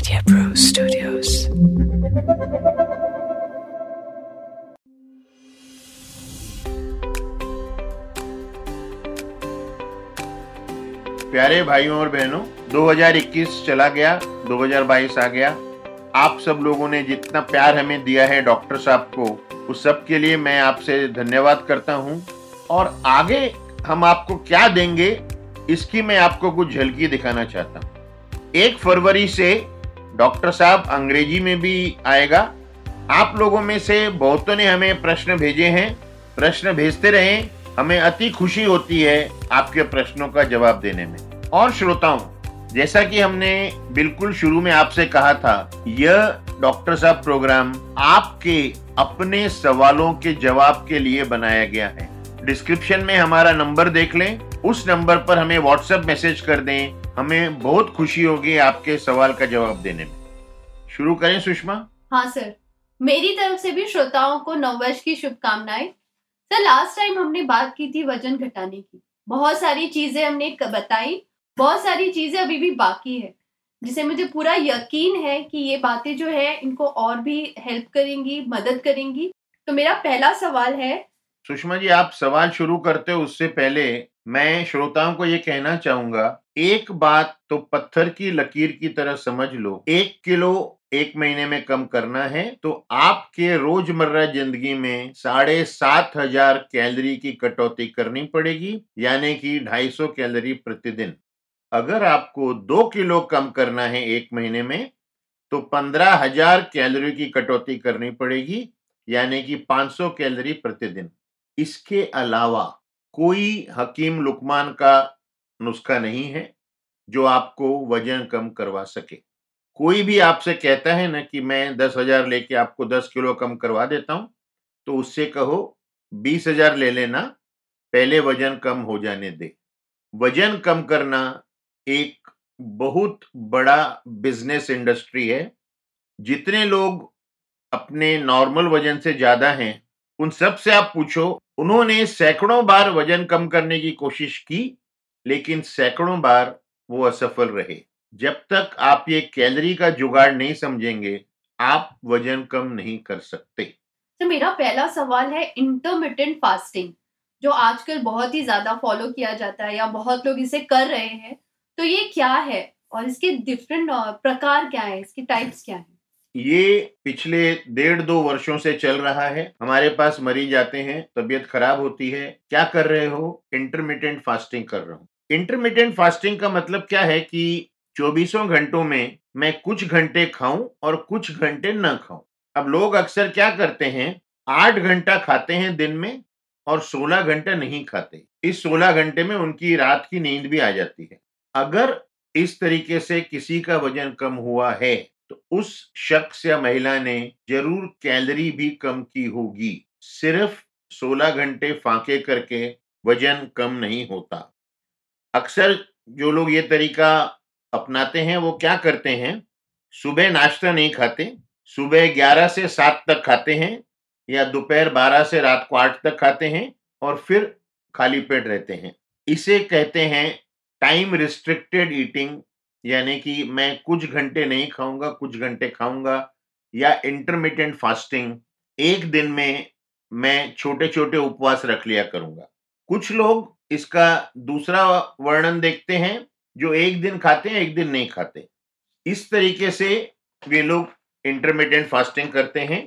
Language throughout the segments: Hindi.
Media Pro Studios. प्यारे भाइयों और बहनों 2021 चला गया 2022 आ गया। आप सब लोगों ने जितना प्यार हमें दिया है डॉक्टर साहब को, उस सब के लिए मैं आपसे धन्यवाद करता हूँ। और आगे हम आपको क्या देंगे, इसकी मैं आपको कुछ झलकी दिखाना चाहता हूँ। एक फरवरी से डॉक्टर साहब अंग्रेज़ी में भी आएगा। आप लोगों में से बहुतों ने हमें प्रश्न भेजे हैं। प्रश्न भेजते रहें। हमें अति खुशी होती है आपके प्रश्नों का जवाब देने में। और श्रोताओं, जैसा कि हमने बिल्कुल शुरू में आपसे कहा था, यह डॉक्टर साहब प्रोग्राम आपके अपने सवालों के जवाब के लिए बनाया गया है। डिस्क्रिप्शन में हमारा नंबर देख लें। उस नंबर पर हमें व्हाट्सएप मैसेज कर दें। हमें बहुत खुशी होगी आपके सवाल का जवाब देने में। शुरू करें सुषमा। हाँ सर। मेरी तरफ़ से भी श्रोताओं को नववर्ष की शुभकामनाएँ। सर लास्ट टाइम हमने बात की थी वज़न घटाने की। बहुत सारी चीज़ें हमने बताई। बहुत सारी चीज़ें अभी भी बाकी है। जिसे मुझे पूरा यकीन है कि ये बातें जो है, इनको और भी हेल्प करेंगी, मदद करेंगी। तो मेरा पहला सवाल है सुषमा जी, आप सवाल शुरू करते हो उससे पहले मैं श्रोताओं को ये कहना चाहूँगा, एक बात तो पत्थर की लकीर की तरह समझ लो, एक किलो एक महीने में कम करना है तो आपके रोज़मर्रा ज़िंदगी में साढ़े सात हज़ार कैलोरी की कटौती करनी पड़ेगी, यानी कि ढाई सौ कैलोरी प्रतिदिन। अगर आपको दो किलो कम करना है एक महीने में तो पंद्रह हज़ार कैलोरी की कटौती करनी पड़ेगी, यानी कि 500 कैलोरी प्रतिदिन। इसके अलावा कोई हकीम लुकमान का नुस्खा नहीं है, जो आपको वज़न कम करवा सके। कोई भी आपसे कहता है ना कि मैं दस हज़ार लेके आपको दस किलो कम करवा देता हूँ तो उससे कहो, बीस हज़ार ले लेना, पहले वज़न कम हो जाने दे। वज़न कम करना एक बहुत बड़ा बिज़नेस इंडस्ट्री है। जितने लोग अपने नॉर्मल वज़न से ज़्यादा हैं, उन सबसे आप पूछो उन्होंने सैकड़ों बार वज़न कम करने की कोशिश की, लेकिन सैकड़ों बार वो असफल रहे। जब तक आप ये कैलोरी का जुगाड़ नहीं समझेंगे, आप वज़न कम नहीं कर सकते। तो मेरा पहला सवाल है इंटरमिटेंट फास्टिंग जो आजकल बहुत ही ज़्यादा फॉलो किया जाता है या बहुत लोग इसे कर रहे हैं। तो ये क्या है और इसके डिफरेंट प्रकार क्या है? इसके टाइप्स क्या है? ये पिछले डेढ़ दो वर्षों से चल रहा है। हमारे पास मरीज़ आते हैं, तबीयत खराब होती है। क्या कर रहे हो? इंटरमीडियंट फास्टिंग कर रहा हूँ। इंटरमीडियंट फास्टिंग का मतलब क्या है कि चौबीसों घंटों में मैं कुछ घंटे खाऊं और कुछ घंटे न खाऊं। अब लोग अक्सर क्या करते हैं? आठ घंटा खाते हैं दिन में और सोलह घंटा नहीं खाते। इस सोलह घंटे में उनकी रात की नींद भी आ जाती है। अगर इस तरीके से किसी का वज़न कम हुआ है तो उस शख्स या महिला ने ज़रूर कैलरी भी कम की होगी। सिर्फ़ 16 घंटे फांके करके वज़न कम नहीं होता। अक्सर जो लोग ये तरीका अपनाते हैं, वो क्या करते हैं? सुबह नाश्ता नहीं खाते, सुबह 11 से 7 तक खाते हैं या दोपहर 12 से रात को 8 तक खाते हैं और फिर खाली पेट रहते हैं। इसे कहते हैं टाइम रिस्ट्रिक्टेड ईटिंग यानी कि मैं कुछ घंटे नहीं खाऊँगा, कुछ घंटे खाऊँगा या इंटरमीडियंट फास्टिंग एक दिन में मैं छोटे छोटे उपवास रख लिया करूँगा। कुछ लोग इसका दूसरा वर्णन देखते हैं जो एक दिन खाते हैं, एक दिन नहीं खाते। इस तरीके से वे लोग इंटरमीडियंट फास्टिंग करते हैं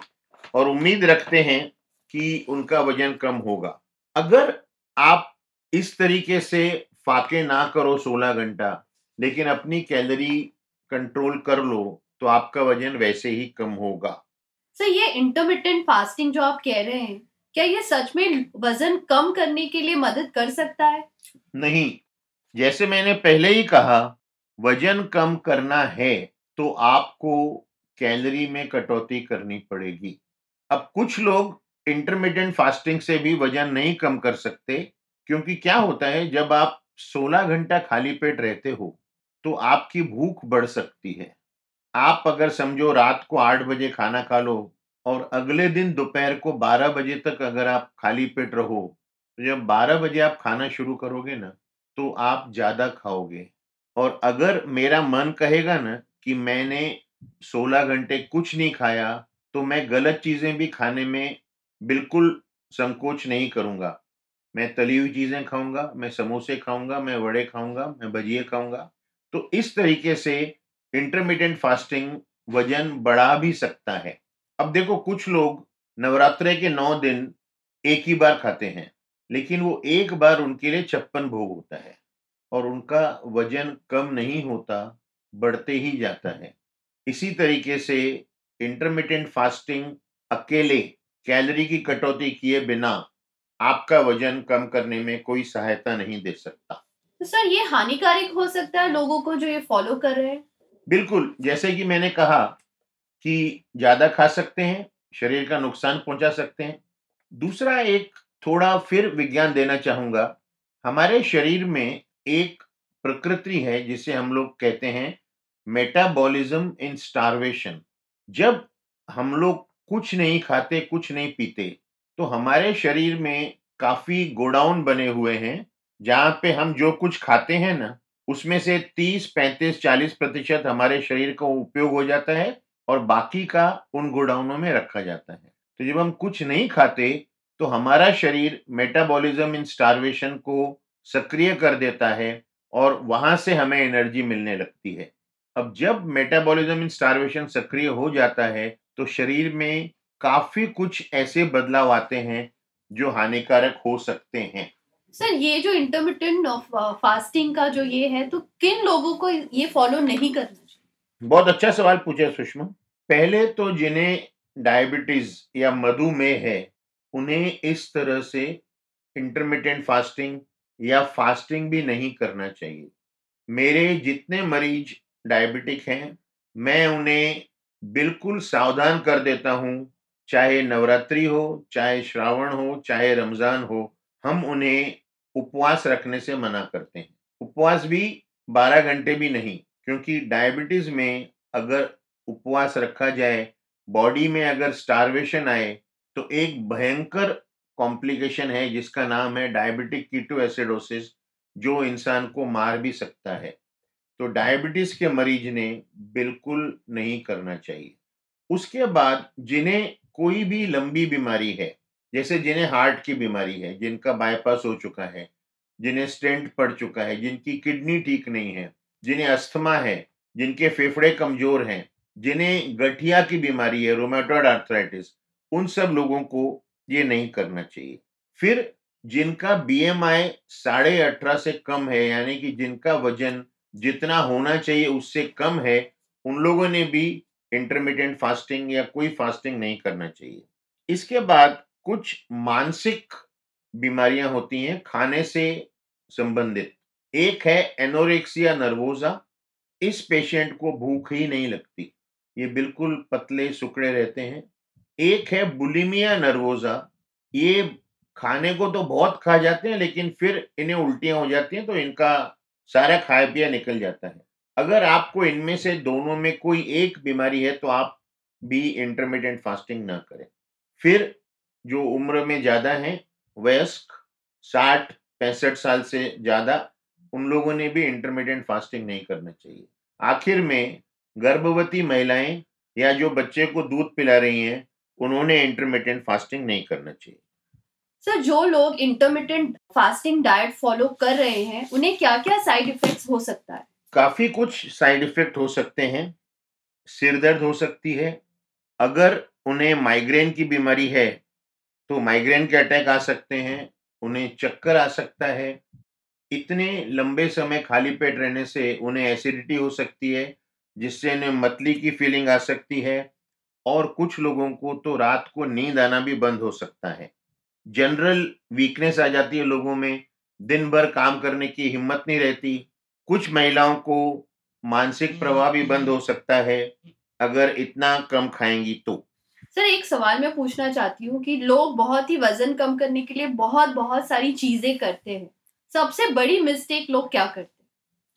और उम्मीद रखते हैं कि उनका वज़न कम होगा। अगर आप इस तरीके से फाके ना करो 16 घंटा लेकिन अपनी कैलोरी कंट्रोल कर लो तो आपका वज़न वैसे ही कम होगा। सर ये इंटरमिटेंट फास्टिंग जो आप कह रहे हैं क्या ये सच में वज़न कम करने के लिए मदद कर सकता है? नहीं। जैसे मैंने पहले ही कहा वज़न कम करना है तो आपको कैलोरी में कटौती करनी पड़ेगी। अब कुछ लोग इंटरमीडियंट फास्टिंग से भी वज़न नहीं कम कर सकते क्योंकि क्या होता है जब आप 16 घंटा खाली पेट रहते हो तो आपकी भूख बढ़ सकती है। आप अगर समझो रात को आठ बजे खाना खा लो और अगले दिन दोपहर को 12 बजे तक अगर आप खाली पेट रहो तो जब 12 बजे आप खाना शुरू करोगे ना तो आप ज़्यादा खाओगे। और अगर मेरा मन कहेगा ना कि मैंने 16 घंटे कुछ नहीं खाया तो मैं गलत चीज़ें भी खाने में बिल्कुल संकोच नहीं करूँगा। मैं तली हुई चीज़ें खाऊँगा, मैं समोसे खाऊँगा, मैं वड़े खाऊँगा, मैं भजिए खाऊँगा। तो इस तरीके से इंटरमीडियंट फास्टिंग वज़न बढ़ा भी सकता है। अब देखो, कुछ लोग नवरात्रे के नौ दिन एक ही बार खाते हैं, लेकिन वो एक बार उनके लिए छप्पन भोग होता है और उनका वज़न कम नहीं होता, बढ़ते ही जाता है। इसी तरीके से इंटरमीडियंट फास्टिंग अकेले कैलोरी की कटौती किए बिना आपका वज़न कम करने में कोई सहायता नहीं दे सकता। तो सर, ये हानिकारक हो सकता है लोगों को जो ये फॉलो कर रहे हैं? बिल्कुल, जैसे कि मैंने कहा कि ज़्यादा खा सकते हैं, शरीर का नुकसान पहुँचा सकते हैं। दूसरा एक थोड़ा फिर विज्ञान देना चाहूँगा, हमारे शरीर में एक प्रकृति है जिसे हम लोग कहते हैं मेटाबॉलिज्म इन स्टारवेशन जब हम लोग कुछ नहीं खाते, कुछ नहीं पीते तो हमारे शरीर में काफ़ी गोडाउन बने हुए हैं जहाँ पे हम जो कुछ खाते हैं ना उसमें से 30, 35, 40 प्रतिशत हमारे शरीर का उपयोग हो जाता है और बाकी का उन गोडाउनों में रखा जाता है। तो जब हम कुछ नहीं खाते तो हमारा शरीर मेटाबॉलिज्म इन स्टारवेशन को सक्रिय कर देता है और वहाँ से हमें एनर्जी मिलने लगती है। अब जब मेटाबॉलिज्म इन स्टारवेशन सक्रिय हो जाता है तो शरीर में काफ़ी कुछ ऐसे बदलाव आते हैं जो हानिकारक हो सकते हैं। सर, ये जो इंटरमीडियंट फास्टिंग का जो ये है तो किन लोगों को ये फॉलो नहीं करना चाहिए? बहुत अच्छा सवाल पूछा सुषमा। पहले तो जिन्हें डायबिटीज़ या मधुमेह है, उन्हें इस तरह से इंटरमीडियंट फास्टिंग या फास्टिंग भी नहीं करना चाहिए। मेरे जितने मरीज़ डायबिटिक हैं, मैं उन्हें बिल्कुल सावधान कर देता हूँ, चाहे नवरात्रि हो, चाहे श्रावण हो, चाहे रमज़ान हो, हम उन्हें उपवास रखने से मना करते हैं। उपवास भी 12 घंटे भी नहीं, क्योंकि डायबिटीज़ में अगर उपवास रखा जाए बॉडी में अगर स्टारवेशन आए तो एक भयंकर कॉम्प्लिकेशन है जिसका नाम है डायबिटिक कीटो एसिडोसिस जो इंसान को मार भी सकता है। तो डायबिटीज़ के मरीज़ ने बिल्कुल नहीं करना चाहिए। उसके बाद जिन्हें कोई भी लंबी बीमारी है जैसे जिन्हें हार्ट की बीमारी है, जिनका बाईपास हो चुका है, जिन्हें स्टेंट पड़ चुका है, जिनकी किडनी ठीक नहीं है, जिन्हें अस्थमा है, जिनके फेफड़े कमज़ोर हैं, जिन्हें गठिया की बीमारी है रोमेटोड आर्थराइटिस उन सब लोगों को ये नहीं करना चाहिए। फिर जिनका बीएमआई साढ़े अठारह से कम है, यानी कि जिनका वज़न जितना होना चाहिए उससे कम है, उन लोगों ने भी इंटरमीडियंट फास्टिंग या कोई फास्टिंग नहीं करना चाहिए। इसके बाद कुछ मानसिक बीमारियाँ होती हैं खाने से संबंधित। एक है एनोरेक्सिया नर्वोजा इस पेशेंट को भूख ही नहीं लगती, ये बिल्कुल पतले सुकड़े रहते हैं। एक है बुलिमिया नर्वोजा ये खाने को तो बहुत खा जाते हैं, लेकिन फिर इन्हें उल्टियाँ हो जाती हैं तो इनका सारा खाया पिया निकल जाता है। अगर आपको इनमें से दोनों में कोई एक बीमारी है तो आप भी इंटरमीडियंट फास्टिंग ना करें। फिर जो उम्र में ज़्यादा हैं वयस्क साठ पैंसठ साल से ज़्यादा उन लोगों ने भी इंटरमीडियंट फास्टिंग नहीं करना चाहिए। आखिर में गर्भवती महिलाएँ या जो बच्चे को दूध पिला रही हैं उन्होंने इंटरमीडियंट फास्टिंग नहीं करना चाहिए। सर जो लोग इंटरमीडियंट फास्टिंग डाइट फॉलो कर रहे हैं उन्हें क्या क्या साइड इफेक्ट्स हो सकता है? काफ़ी कुछ साइड इफ़ेक्ट हो सकते हैं। सिर दर्द हो सकती है। अगर उन्हें माइग्रेन की बीमारी है तो माइग्रेन के अटैक आ सकते हैं उन्हें चक्कर आ सकता है। इतने लंबे समय खाली पेट रहने से उन्हें एसिडिटी हो सकती है जिससे उन्हें मतली की फीलिंग आ सकती है और कुछ लोगों को तो रात को नींद आना भी बंद हो सकता है। जनरल वीकनेस आ जाती है लोगों में दिन भर काम करने की हिम्मत नहीं रहती कुछ महिलाओं को मानसिक प्रभाव भी बंद हो सकता है अगर इतना कम खाएँगी तो। सर, एक सवाल मैं पूछना चाहती हूँ कि लोग बहुत ही वज़न कम करने के लिए बहुत बहुत सारी चीज़ें करते हैं। सबसे बड़ी मिस्टेक लोग क्या करते हैं?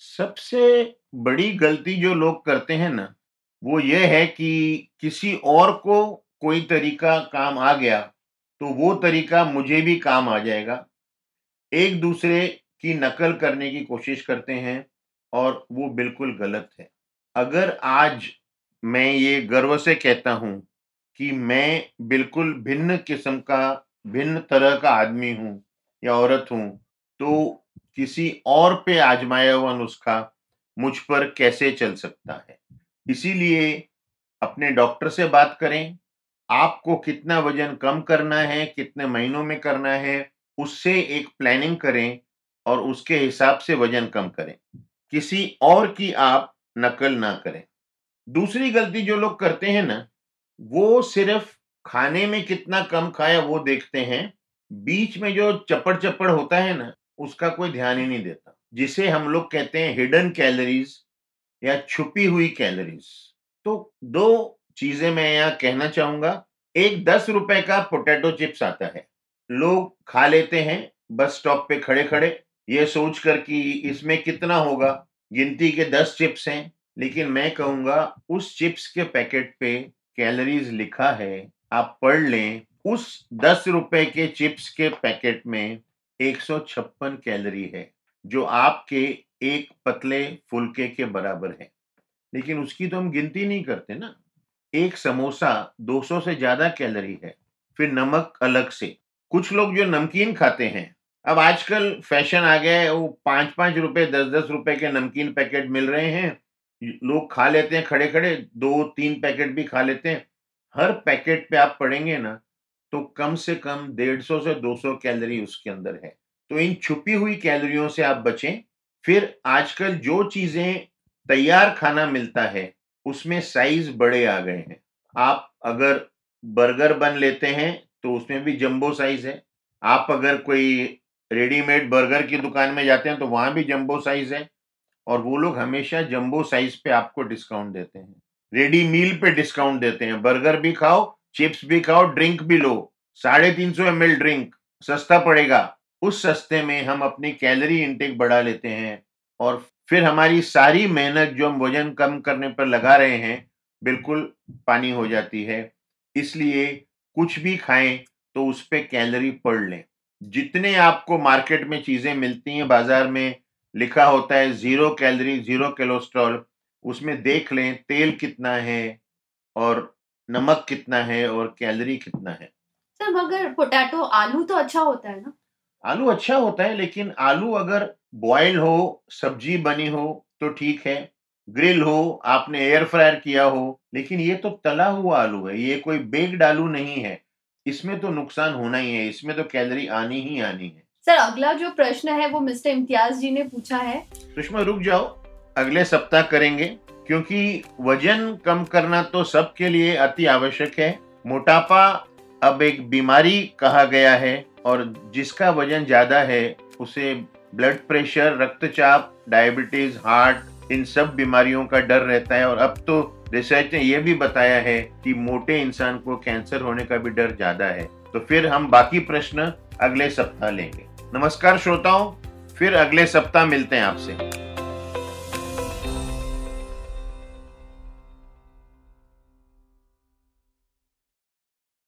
सबसे बड़ी गलती जो लोग करते हैं ना, वो ये है कि किसी और को कोई तरीका काम आ गया तो वो तरीका मुझे भी काम आ जाएगा। एक दूसरे की नकल करने की कोशिश करते हैं और वो बिल्कुल गलत है। अगर आज मैं ये गर्व से कहता हूँ कि मैं बिल्कुल भिन्न किस्म का, भिन्न तरह का आदमी हूँ या औरत हूँ तो किसी और पे आजमाया हुआ नुस्खा मुझ पर कैसे चल सकता है? इसीलिए अपने डॉक्टर से बात करें। आपको कितना वज़न कम करना है, कितने महीनों में करना है, उससे एक प्लानिंग करें और उसके हिसाब से वज़न कम करें। किसी और की आप नकल ना करें। दूसरी गलती जो लोग करते हैं ना वो सिर्फ़ खाने में कितना कम खाया वो देखते हैं, बीच में जो चपड़ चपड़ होता है ना, उसका कोई ध्यान ही नहीं देता, जिसे हम लोग कहते हैं हिडन कैलोरीज या छुपी हुई कैलोरीज तो दो चीज़ें मैं यहाँ कहना चाहूँगा, एक दस रुपए का पोटैटो चिप्स आता है, लोग खा लेते हैं, बस स्टॉप पे खड़े खड़े ये सोच कर कि इसमें कितना होगा, गिनती के दस चिप्स हैं, लेकिन मैं कहूँगा उस चिप्स के पैकेट पे कैलोरीज लिखा है, आप पढ़ लें, उस दस रुपए के चिप्स के पैकेट में एक सौ छप्पन कैलोरी है, जो आपके एक पतले फुलके के बराबर है। लेकिन उसकी तो हम गिनती नहीं करते ना। एक समोसा 200 से ज़्यादा कैलोरी है, फिर नमक अलग से। कुछ लोग जो नमकीन खाते हैं, अब आजकल फ़ैशन आ गया है, वो पाँच पाँच रुपए दस दस रुपए के नमकीन पैकेट मिल रहे हैं लोग खा लेते हैं खड़े खड़े दो, तीन पैकेट भी खा लेते हैं। हर पैकेट पे आप पढ़ेंगे ना तो कम से कम डेढ़ सौ से दो सौ कैलोरी उसके अंदर है। तो इन छुपी हुई कैलोरियों से आप बचें। फिर आजकल जो चीज़ें तैयार खाना मिलता है, उसमें साइज़ बड़े आ गए हैं। आप अगर बर्गर बन लेते हैं तो उसमें भी जंबो साइज़ है। आप अगर कोई रेडीमेड बर्गर की दुकान में जाते हैं तो वहाँ भी जंबो साइज़ है। और वो लोग हमेशा जंबो साइज़ पे आपको डिस्काउंट देते हैं। रेडी मील पे डिस्काउंट देते हैं। बर्गर भी खाओ, चिप्स भी खाओ, ड्रिंक भी लो। साढ़े तीन सौ एम ड्रिंक, सस्ता पड़ेगा। उस सस्ते में हम अपनी कैलोरी इंटेक बढ़ा लेते हैं और फिर हमारी सारी मेहनत जो हम वज़न कम करने पर लगा रहे हैं, बिल्कुल पानी हो जाती है। इसलिए कुछ भी खाएँ तो उस पर कैलोरी पढ़ लें। जितने आपको मार्केट में चीज़ें मिलती हैं बाज़ार में लिखा होता है ज़ीरो कैलोरी ज़ीरो कोलेस्ट्रॉल। उसमें देख लें तेल कितना है और नमक कितना है और कैलोरी कितना है। सर मगर पोटैटो आलू तो अच्छा होता है ना? आलू अच्छा होता है लेकिन आलू अगर बॉयल हो सब्ज़ी बनी हो तो ठीक है। ग्रिल हो आपने एयर फ्रायर किया हो लेकिन ये तो तला हुआ आलू है ये कोई बेग्ड आलू नहीं है। इसमें तो नुकसान होना ही है इसमें तो कैलोरी आनी ही आनी है। सर, अगला जो प्रश्न है वो मिस्टर इम्तियाज़ जी ने पूछा है। सुषमा, रुक जाओ। अगले सप्ताह करेंगे, क्योंकि वज़न कम करना तो सबके लिए अति आवश्यक है। मोटापा अब एक बीमारी कहा गया है, और जिसका वज़न ज़्यादा है, उसे ब्लड प्रेशर रक्तचाप डायबिटीज़ हार्ट इन सब बीमारियों का डर रहता है। और अब तो रिसर्च ने यह भी बताया है कि मोटे इंसान को कैंसर होने का भी डर ज़्यादा है। तो फिर हम बाकी प्रश्न अगले सप्ताह लेंगे। नमस्कार श्रोताओं फिर अगले सप्ताह मिलते हैं आपसे।